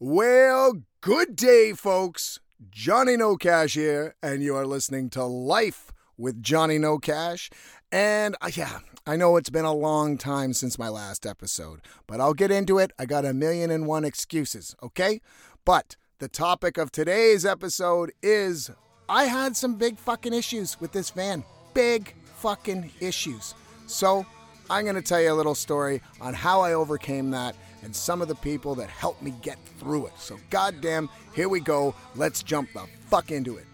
Well, good day, folks. Johnny No Cash here, and you are listening to Life with Johnny No Cash. And uh, yeah, I know it's been a long time since my last episode, but I'll get into it. I got a million and one excuses, okay? But the topic of today's episode is I had some big fucking issues with this van. Big fucking issues. So I'm going to tell you a little story on how I overcame that and some of the people that helped me get through it. So, goddamn, here we go. Let's jump the fuck into it.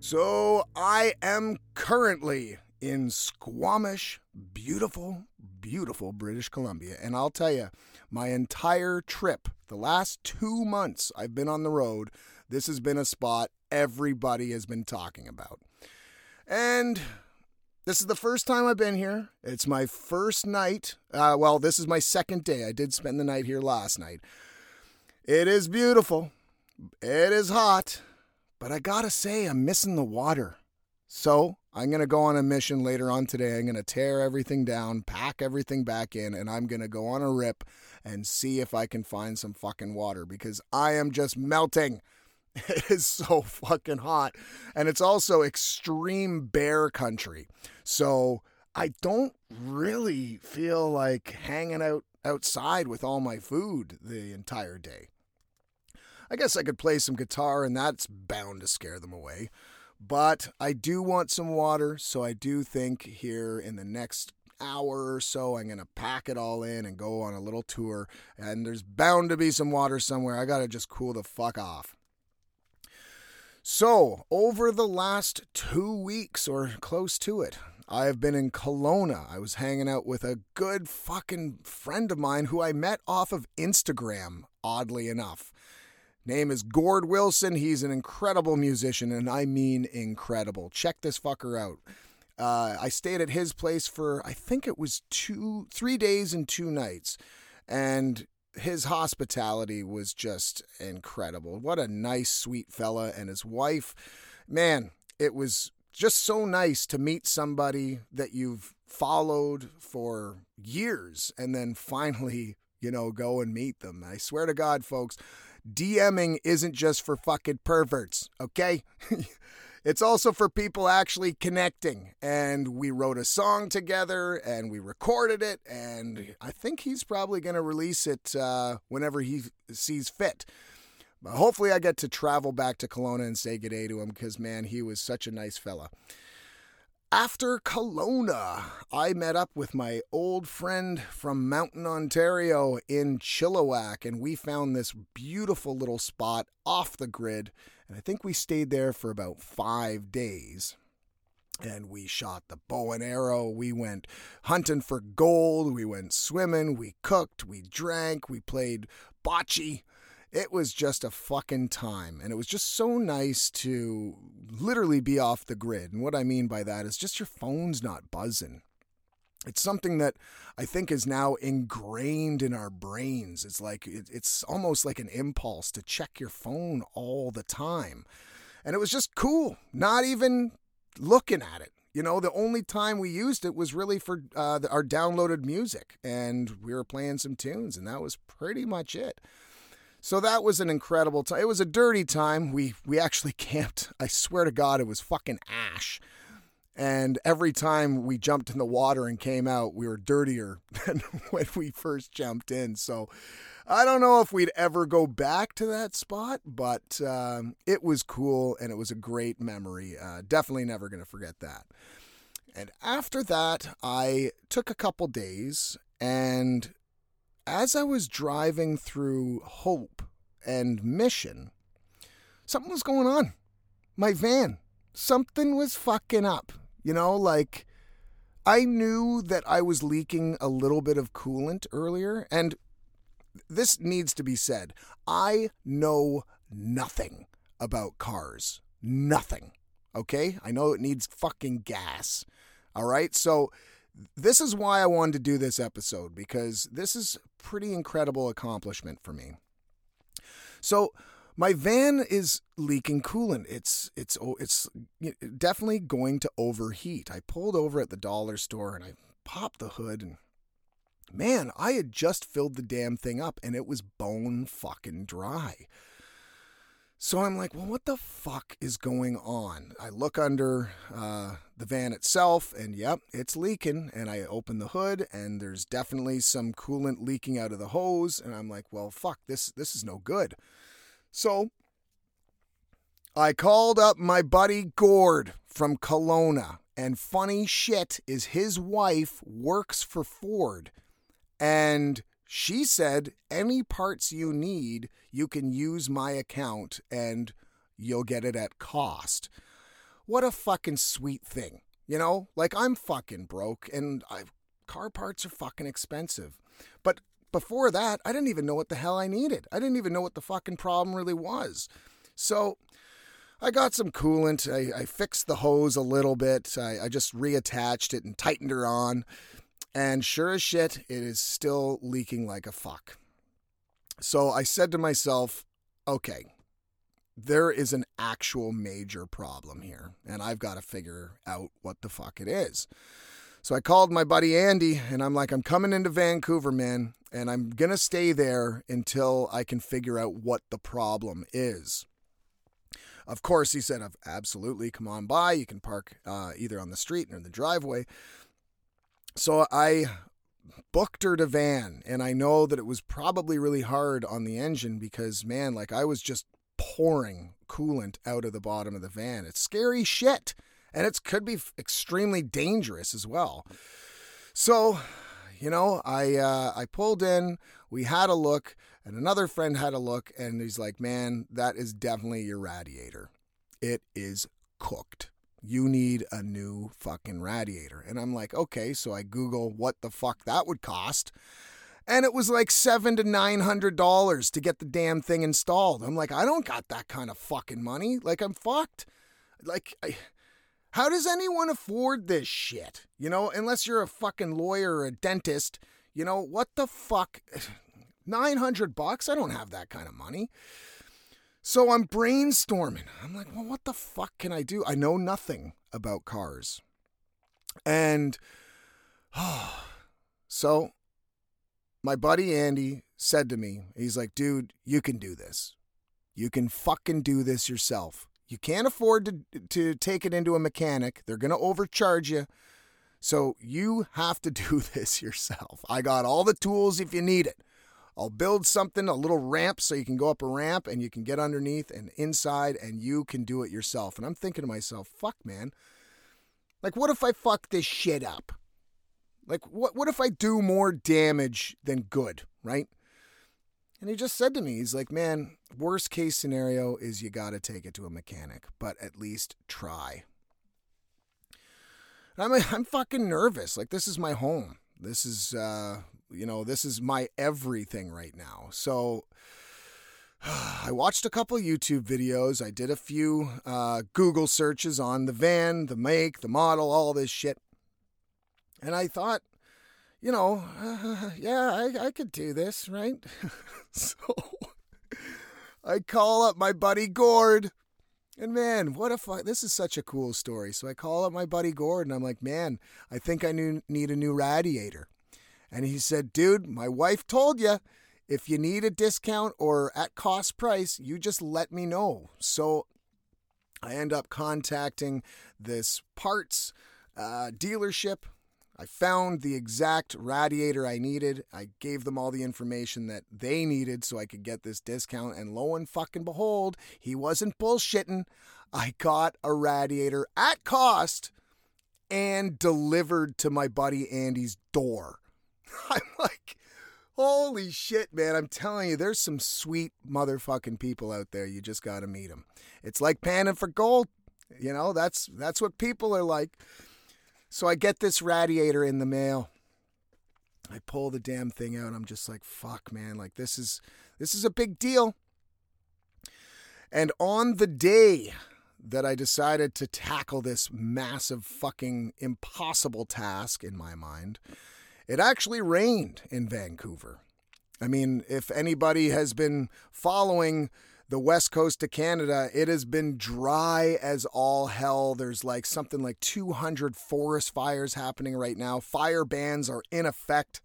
So, I am currently in Squamish, beautiful, beautiful British Columbia. And I'll tell you, my entire trip, the last two months I've been on the road, this has been a spot everybody has been talking about. And this is the first time I've been here. It's my first night. Uh, well, this is my second day. I did spend the night here last night. It is beautiful. It is hot. But I gotta say, I'm missing the water. So I'm gonna go on a mission later on today. I'm gonna tear everything down, pack everything back in, and I'm gonna go on a rip and see if I can find some fucking water because I am just melting. It is so fucking hot. And it's also extreme bear country. So I don't really feel like hanging out outside with all my food the entire day. I guess I could play some guitar and that's bound to scare them away. But I do want some water, so I do think here in the next hour or so I'm going to pack it all in and go on a little tour. And there's bound to be some water somewhere. I got to just cool the fuck off. So, over the last two weeks or close to it, I have been in Kelowna. I was hanging out with a good fucking friend of mine who I met off of Instagram, oddly enough. Name is Gord Wilson. He's an incredible musician, and I mean incredible. Check this fucker out. Uh, I stayed at his place for, I think it was two, three days and two nights. And his hospitality was just incredible. What a nice, sweet fella. And his wife, man, it was just so nice to meet somebody that you've followed for years and then finally, you know, go and meet them. I swear to God, folks, DMing isn't just for fucking perverts, okay? It's also for people actually connecting. And we wrote a song together and we recorded it. And I think he's probably going to release it uh, whenever he sees fit. But hopefully, I get to travel back to Kelowna and say good day to him because, man, he was such a nice fella. After Kelowna, I met up with my old friend from Mountain, Ontario in Chilliwack, and we found this beautiful little spot off the grid and I think we stayed there for about five days. And we shot the bow and arrow. We went hunting for gold. We went swimming. We cooked. We drank. We played bocce. It was just a fucking time. And it was just so nice to literally be off the grid. And what I mean by that is just your phone's not buzzing. It's something that I think is now ingrained in our brains. It's like it, it's almost like an impulse to check your phone all the time. And it was just cool, not even looking at it. You know, the only time we used it was really for uh, our downloaded music, and we were playing some tunes, and that was pretty much it. So that was an incredible time. It was a dirty time. We we actually camped. I swear to God, it was fucking ash. And every time we jumped in the water and came out, we were dirtier than when we first jumped in. So I don't know if we'd ever go back to that spot, but um, it was cool and it was a great memory. Uh, definitely never going to forget that. And after that, I took a couple days, and as I was driving through Hope and Mission, something was going on. My van, something was fucking up. You know, like I knew that I was leaking a little bit of coolant earlier, and this needs to be said. I know nothing about cars. Nothing. Okay? I know it needs fucking gas. All right? So this is why I wanted to do this episode because this is pretty incredible accomplishment for me. So my van is leaking coolant. It's it's it's definitely going to overheat. I pulled over at the dollar store and I popped the hood and man, I had just filled the damn thing up and it was bone fucking dry. So I'm like, well, what the fuck is going on? I look under uh, the van itself, and yep, it's leaking. And I open the hood, and there's definitely some coolant leaking out of the hose. And I'm like, well, fuck, this this is no good. So I called up my buddy Gord from Kelowna, and funny shit is his wife works for Ford, and she said, any parts you need, you can use my account and you'll get it at cost. What a fucking sweet thing. You know, like I'm fucking broke and I've, car parts are fucking expensive. But before that, I didn't even know what the hell I needed. I didn't even know what the fucking problem really was. So I got some coolant. I, I fixed the hose a little bit. I, I just reattached it and tightened her on. And sure as shit, it is still leaking like a fuck. So I said to myself, okay, there is an actual major problem here, and I've got to figure out what the fuck it is. So I called my buddy Andy, and I'm like, I'm coming into Vancouver, man, and I'm going to stay there until I can figure out what the problem is. Of course, he said, absolutely, come on by. You can park uh, either on the street or in the driveway. So I booked her to van, and I know that it was probably really hard on the engine because, man, like I was just pouring coolant out of the bottom of the van. It's scary shit, and it could be extremely dangerous as well. So, you know, I uh, I pulled in. We had a look, and another friend had a look, and he's like, "Man, that is definitely your radiator. It is cooked." you need a new fucking radiator. And I'm like, okay, so I Google what the fuck that would cost. And it was like seven to nine hundred dollars to get the damn thing installed. I'm like, I don't got that kind of fucking money. Like I'm fucked. Like I, how does anyone afford this shit? You know, unless you're a fucking lawyer or a dentist, you know, what the fuck? 900 bucks? I don't have that kind of money. So I'm brainstorming. I'm like, well, what the fuck can I do? I know nothing about cars. And oh, so my buddy Andy said to me, he's like, dude, you can do this. You can fucking do this yourself. You can't afford to, to take it into a mechanic, they're going to overcharge you. So you have to do this yourself. I got all the tools if you need it. I'll build something, a little ramp, so you can go up a ramp and you can get underneath and inside and you can do it yourself. And I'm thinking to myself, fuck, man. Like, what if I fuck this shit up? Like, what, what if I do more damage than good, right? And he just said to me, he's like, man, worst case scenario is you got to take it to a mechanic, but at least try. And I'm, I'm fucking nervous. Like, this is my home. This is uh, you know, this is my everything right now. So I watched a couple YouTube videos. I did a few uh, Google searches on the van, the make, the model, all this shit. And I thought, you know, uh, yeah, I, I could do this, right? so I call up my buddy Gord. And man, what a! This is such a cool story. So I call up my buddy Gord, and I'm like, man, I think I need a new radiator. And he said, Dude, my wife told you if you need a discount or at cost price, you just let me know. So I end up contacting this parts uh, dealership. I found the exact radiator I needed. I gave them all the information that they needed so I could get this discount. And lo and fucking behold, he wasn't bullshitting. I got a radiator at cost and delivered to my buddy Andy's door. I'm like, holy shit, man. I'm telling you, there's some sweet motherfucking people out there. You just got to meet them. It's like panning for gold. You know, that's that's what people are like. So I get this radiator in the mail. I pull the damn thing out. I'm just like, fuck, man. Like this is this is a big deal. And on the day that I decided to tackle this massive fucking impossible task in my mind, it actually rained in Vancouver. I mean, if anybody has been following the west coast of Canada, it has been dry as all hell. There's like something like 200 forest fires happening right now. Fire bans are in effect.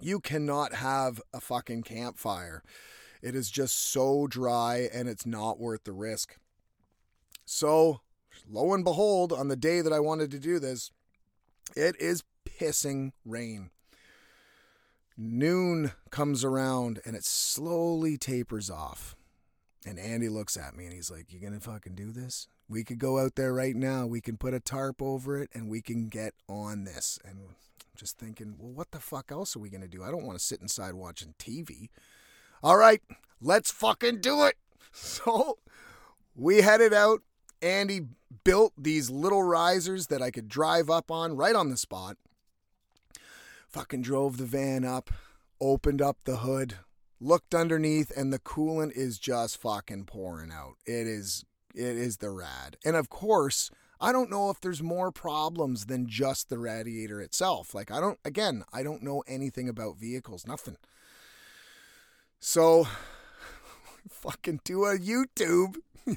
You cannot have a fucking campfire. It is just so dry and it's not worth the risk. So, lo and behold, on the day that I wanted to do this, it is pissing rain. Noon comes around and it slowly tapers off. And Andy looks at me and he's like, You gonna fucking do this? We could go out there right now. We can put a tarp over it and we can get on this. And just thinking, Well, what the fuck else are we gonna do? I don't wanna sit inside watching TV. All right, let's fucking do it. So we headed out. Andy built these little risers that I could drive up on right on the spot. Fucking drove the van up, opened up the hood, looked underneath, and the coolant is just fucking pouring out. It is it is the rad. And of course, I don't know if there's more problems than just the radiator itself. Like I don't again, I don't know anything about vehicles, nothing. So fucking do a YouTube.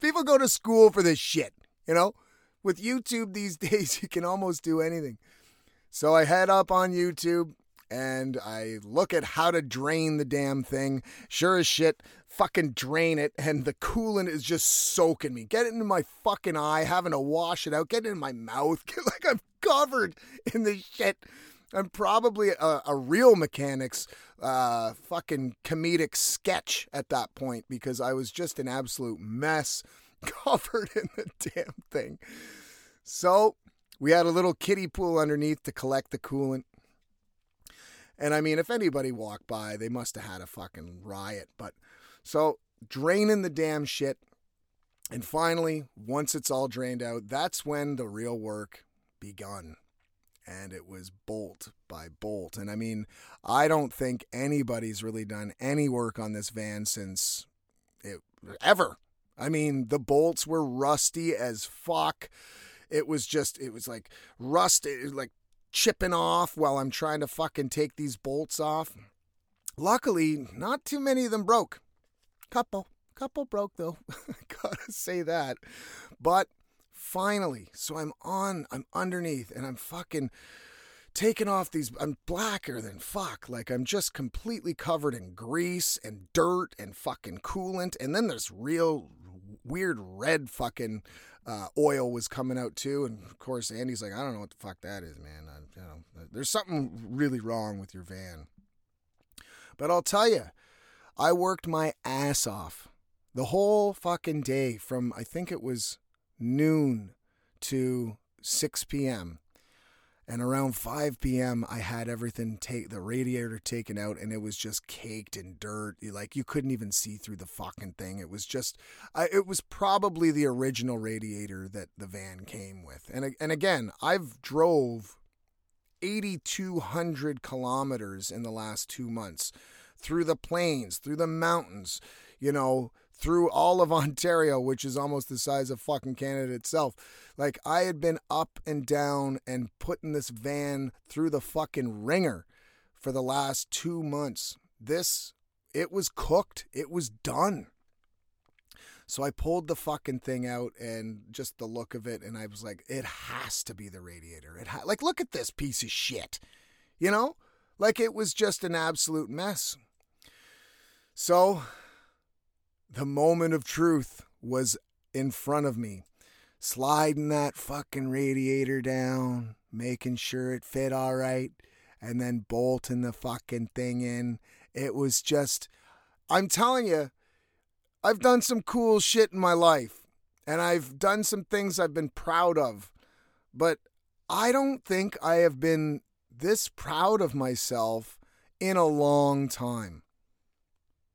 People go to school for this shit, you know? With YouTube these days, you can almost do anything. So I head up on YouTube and I look at how to drain the damn thing. Sure as shit, fucking drain it, and the coolant is just soaking me. Get it into my fucking eye, having to wash it out, get it in my mouth, like I'm covered in the shit. I'm probably a, a real mechanics uh, fucking comedic sketch at that point because I was just an absolute mess covered in the damn thing. So we had a little kiddie pool underneath to collect the coolant. And I mean, if anybody walked by, they must have had a fucking riot. But so draining the damn shit. And finally, once it's all drained out, that's when the real work begun and it was bolt by bolt. And I mean, I don't think anybody's really done any work on this van since it ever. I mean, the bolts were rusty as fuck. It was just, it was like rust, it was like chipping off while I'm trying to fucking take these bolts off. Luckily, not too many of them broke. Couple, couple broke though. Gotta say that. But finally. So I'm on, I'm underneath, and I'm fucking taking off these. I'm blacker than fuck. Like I'm just completely covered in grease and dirt and fucking coolant. And then there's real weird red fucking uh, oil was coming out too. And of course, Andy's like, I don't know what the fuck that is, man. I, you know, there's something really wrong with your van. But I'll tell you, I worked my ass off the whole fucking day from I think it was noon to 6 p.m. And around 5 p.m., I had everything take the radiator taken out, and it was just caked in dirt. Like you couldn't even see through the fucking thing. It was just, I, it was probably the original radiator that the van came with. And and again, I've drove 8,200 kilometers in the last two months through the plains, through the mountains. You know, through all of Ontario, which is almost the size of fucking Canada itself. Like I had been up and down and putting this van through the fucking ringer for the last two months. This, it was cooked. It was done. So I pulled the fucking thing out and just the look of it, and I was like, it has to be the radiator. It ha- like, look at this piece of shit, you know, like it was just an absolute mess. So the moment of truth was in front of me, sliding that fucking radiator down, making sure it fit all right, and then bolting the fucking thing in. It was just, I'm telling you, I've done some cool shit in my life, and I've done some things I've been proud of, but I don't think I have been this proud of myself in a long time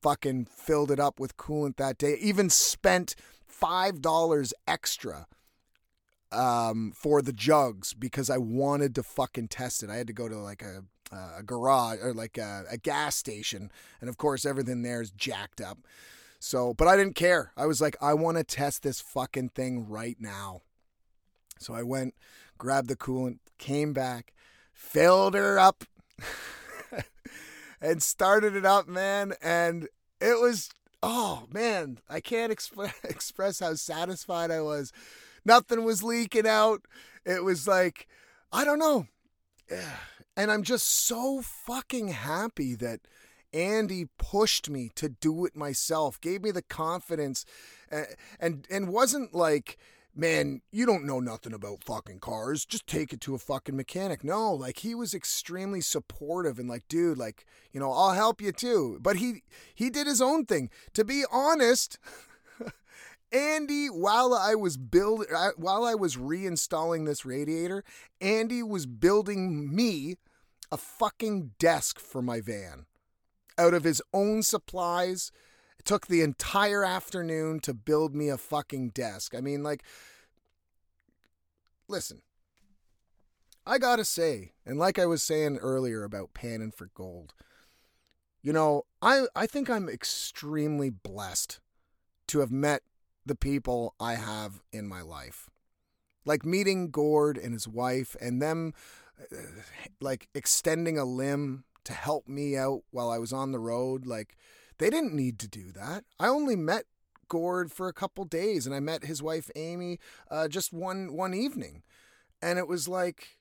fucking filled it up with coolant that day. Even spent five dollars extra um, for the jugs because I wanted to fucking test it. I had to go to like a, a garage or like a, a gas station, and of course everything there is jacked up. So, but I didn't care. I was like, I want to test this fucking thing right now. So I went, grabbed the coolant, came back, filled her up. and started it up, man. And it was, oh man, I can't exp- express how satisfied I was. Nothing was leaking out. It was like, I don't know. And I'm just so fucking happy that Andy pushed me to do it myself, gave me the confidence, and and, and wasn't like, man, you don't know nothing about fucking cars. Just take it to a fucking mechanic. No, like he was extremely supportive and like, dude, like, you know, I'll help you too. But he he did his own thing. To be honest, Andy, while I was build while I was reinstalling this radiator, Andy was building me a fucking desk for my van out of his own supplies. Took the entire afternoon to build me a fucking desk. I mean, like, listen, I gotta say, and like I was saying earlier about panning for gold, you know, I, I think I'm extremely blessed to have met the people I have in my life. Like meeting Gord and his wife and them uh, like extending a limb to help me out while I was on the road. Like, they didn't need to do that. I only met Gord for a couple days, and I met his wife Amy uh, just one one evening, and it was like,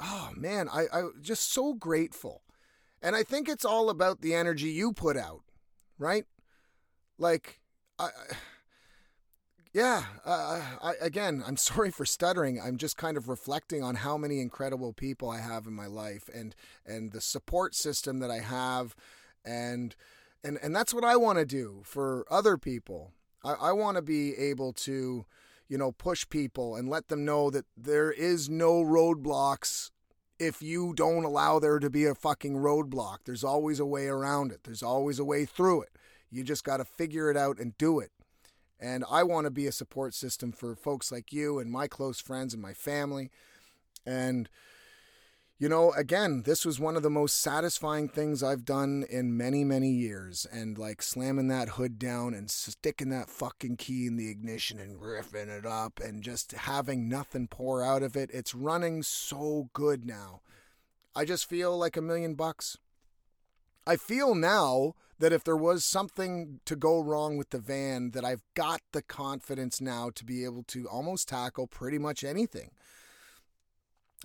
oh man, I I just so grateful, and I think it's all about the energy you put out, right? Like, I. Yeah, uh, I, again, I'm sorry for stuttering. I'm just kind of reflecting on how many incredible people I have in my life and and the support system that I have, and and and that's what I want to do for other people. I, I want to be able to, you know, push people and let them know that there is no roadblocks if you don't allow there to be a fucking roadblock. There's always a way around it. There's always a way through it. You just got to figure it out and do it. And I want to be a support system for folks like you and my close friends and my family. And, you know, again, this was one of the most satisfying things I've done in many, many years. And like slamming that hood down and sticking that fucking key in the ignition and riffing it up and just having nothing pour out of it. It's running so good now. I just feel like a million bucks. I feel now that if there was something to go wrong with the van, that I've got the confidence now to be able to almost tackle pretty much anything.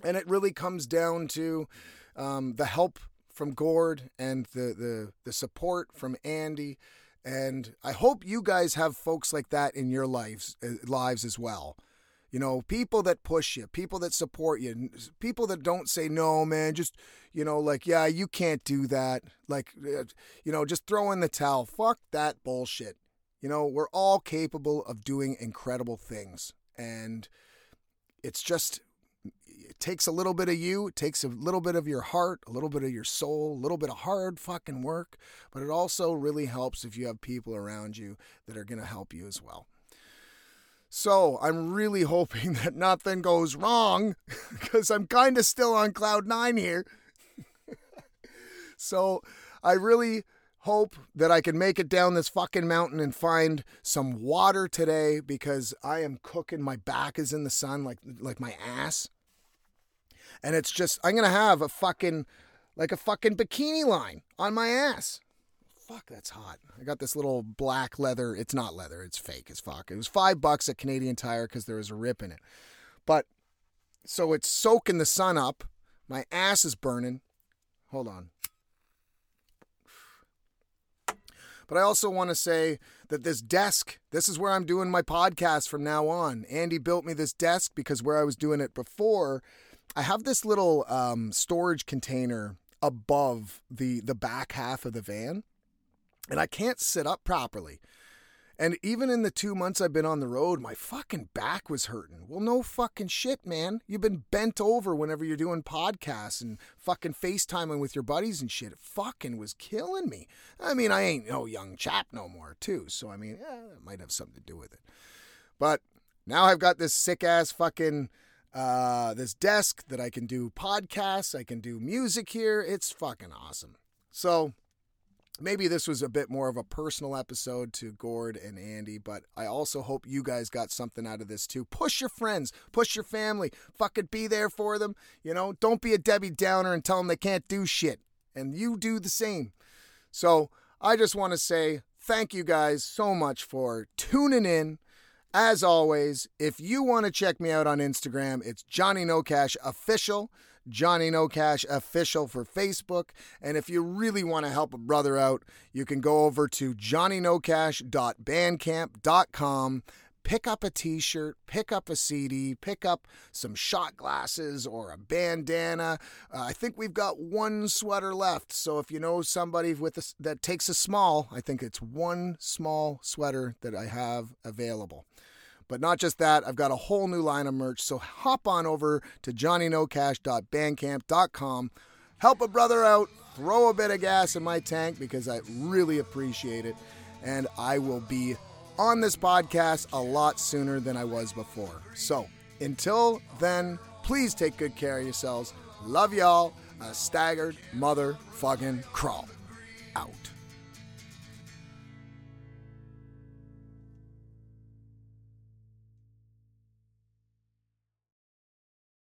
And it really comes down to um, the help from Gord and the, the the support from Andy, and I hope you guys have folks like that in your lives uh, lives as well. You know, people that push you, people that support you, people that don't say, no, man, just, you know, like, yeah, you can't do that. Like, uh, you know, just throw in the towel. Fuck that bullshit. You know, we're all capable of doing incredible things. And it's just, it takes a little bit of you, it takes a little bit of your heart, a little bit of your soul, a little bit of hard fucking work. But it also really helps if you have people around you that are going to help you as well. So I'm really hoping that nothing goes wrong because I'm kind of still on cloud nine here. so I really hope that I can make it down this fucking mountain and find some water today because I am cooking. My back is in the sun like like my ass. And it's just I'm gonna have a fucking like a fucking bikini line on my ass fuck, that's hot. I got this little black leather. It's not leather, it's fake as fuck. It was five bucks at Canadian Tire because there was a rip in it. But so it's soaking the sun up. My ass is burning. Hold on. But I also want to say that this desk, this is where I'm doing my podcast from now on. Andy built me this desk because where I was doing it before, I have this little um, storage container above the the back half of the van and I can't sit up properly. And even in the two months I've been on the road, my fucking back was hurting. Well, no fucking shit, man. You've been bent over whenever you're doing podcasts and fucking FaceTiming with your buddies and shit. It fucking was killing me. I mean, I ain't no young chap no more, too. So, I mean, yeah, it might have something to do with it. But now I've got this sick ass fucking uh, this desk that I can do podcasts, I can do music here. It's fucking awesome. So maybe this was a bit more of a personal episode to Gord and Andy, but I also hope you guys got something out of this too. Push your friends, push your family, fucking be there for them. You know, don't be a Debbie Downer and tell them they can't do shit. And you do the same. So I just want to say thank you guys so much for tuning in. As always, if you want to check me out on Instagram, it's Johnny No Cash Official. Johnny No Cash Official for Facebook. And if you really want to help a brother out, you can go over to johnnynocash.bandcamp.com pick up a t shirt, pick up a CD, pick up some shot glasses or a bandana. Uh, I think we've got one sweater left. So if you know somebody with a, that takes a small, I think it's one small sweater that I have available. But not just that, I've got a whole new line of merch. So hop on over to johnnynocash.bandcamp.com. Help a brother out, throw a bit of gas in my tank because I really appreciate it. And I will be on this podcast a lot sooner than I was before. So until then, please take good care of yourselves. Love y'all. A staggered motherfucking crawl. Out.